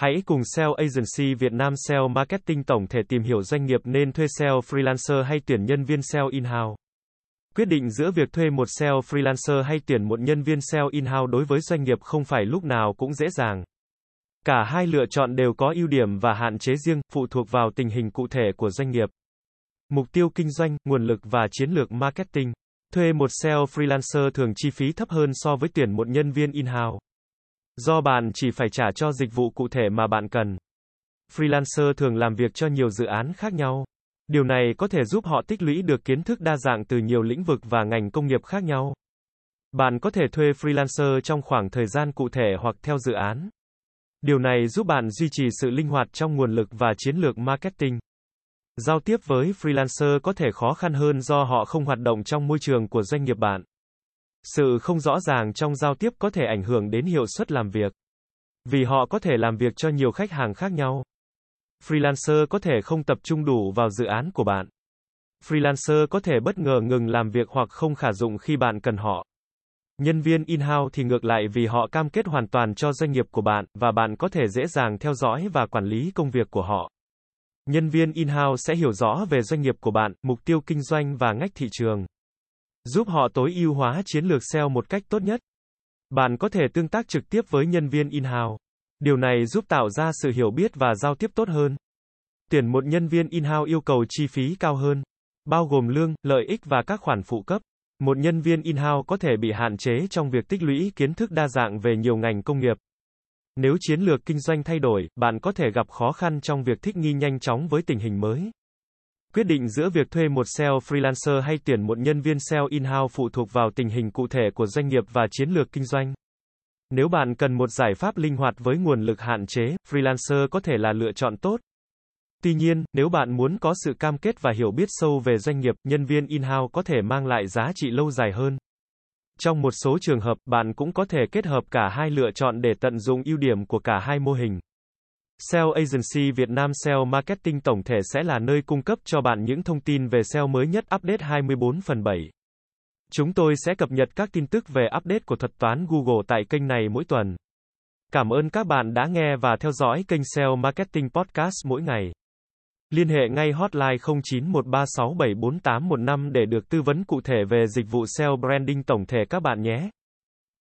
Hãy cùng SEO Agency Việt Nam SEO Marketing tổng thể tìm hiểu doanh nghiệp nên thuê SEO freelancer hay tuyển nhân viên SEO in-house. Quyết định giữa việc thuê một SEO freelancer hay tuyển một nhân viên SEO in-house đối với doanh nghiệp không phải lúc nào cũng dễ dàng. Cả hai lựa chọn đều có ưu điểm và hạn chế riêng, phụ thuộc vào tình hình cụ thể của doanh nghiệp. Mục tiêu kinh doanh, nguồn lực và chiến lược marketing. Thuê một SEO freelancer thường chi phí thấp hơn so với tuyển một nhân viên in-house. Do bạn chỉ phải trả cho dịch vụ cụ thể mà bạn cần. Freelancer thường làm việc cho nhiều dự án khác nhau. Điều này có thể giúp họ tích lũy được kiến thức đa dạng từ nhiều lĩnh vực và ngành công nghiệp khác nhau. Bạn có thể thuê freelancer trong khoảng thời gian cụ thể hoặc theo dự án. Điều này giúp bạn duy trì sự linh hoạt trong nguồn lực và chiến lược marketing. Giao tiếp với freelancer có thể khó khăn hơn do họ không hoạt động trong môi trường của doanh nghiệp bạn. Sự không rõ ràng trong giao tiếp có thể ảnh hưởng đến hiệu suất làm việc. Vì họ có thể làm việc cho nhiều khách hàng khác nhau. Freelancer có thể không tập trung đủ vào dự án của bạn. Freelancer có thể bất ngờ ngừng làm việc hoặc không khả dụng khi bạn cần họ. Nhân viên in-house thì ngược lại vì họ cam kết hoàn toàn cho doanh nghiệp của bạn, và bạn có thể dễ dàng theo dõi và quản lý công việc của họ. Nhân viên in-house sẽ hiểu rõ về doanh nghiệp của bạn, mục tiêu kinh doanh và ngách thị trường. Giúp họ tối ưu hóa chiến lược SEO một cách tốt nhất. Bạn có thể tương tác trực tiếp với nhân viên in-house. Điều này giúp tạo ra sự hiểu biết và giao tiếp tốt hơn. Tuyển một nhân viên in-house yêu cầu chi phí cao hơn, bao gồm lương, lợi ích và các khoản phụ cấp. Một nhân viên in-house có thể bị hạn chế trong việc tích lũy kiến thức đa dạng về nhiều ngành công nghiệp. Nếu chiến lược kinh doanh thay đổi, bạn có thể gặp khó khăn trong việc thích nghi nhanh chóng với tình hình mới. Quyết định giữa việc thuê một SEO freelancer hay tuyển một nhân viên SEO in-house phụ thuộc vào tình hình cụ thể của doanh nghiệp và chiến lược kinh doanh. Nếu bạn cần một giải pháp linh hoạt với nguồn lực hạn chế, freelancer có thể là lựa chọn tốt. Tuy nhiên, nếu bạn muốn có sự cam kết và hiểu biết sâu về doanh nghiệp, nhân viên in-house có thể mang lại giá trị lâu dài hơn. Trong một số trường hợp, bạn cũng có thể kết hợp cả hai lựa chọn để tận dụng ưu điểm của cả hai mô hình. SEO Agency Việt Nam SEO Marketing tổng thể sẽ là nơi cung cấp cho bạn những thông tin về SEO mới nhất update 24 phần 7. Chúng tôi sẽ cập nhật các tin tức về update của thuật toán Google tại kênh này mỗi tuần. Cảm ơn các bạn đã nghe và theo dõi kênh SEO Marketing Podcast mỗi ngày. Liên hệ ngay hotline 0913674815 để được tư vấn cụ thể về dịch vụ SEO branding tổng thể các bạn nhé.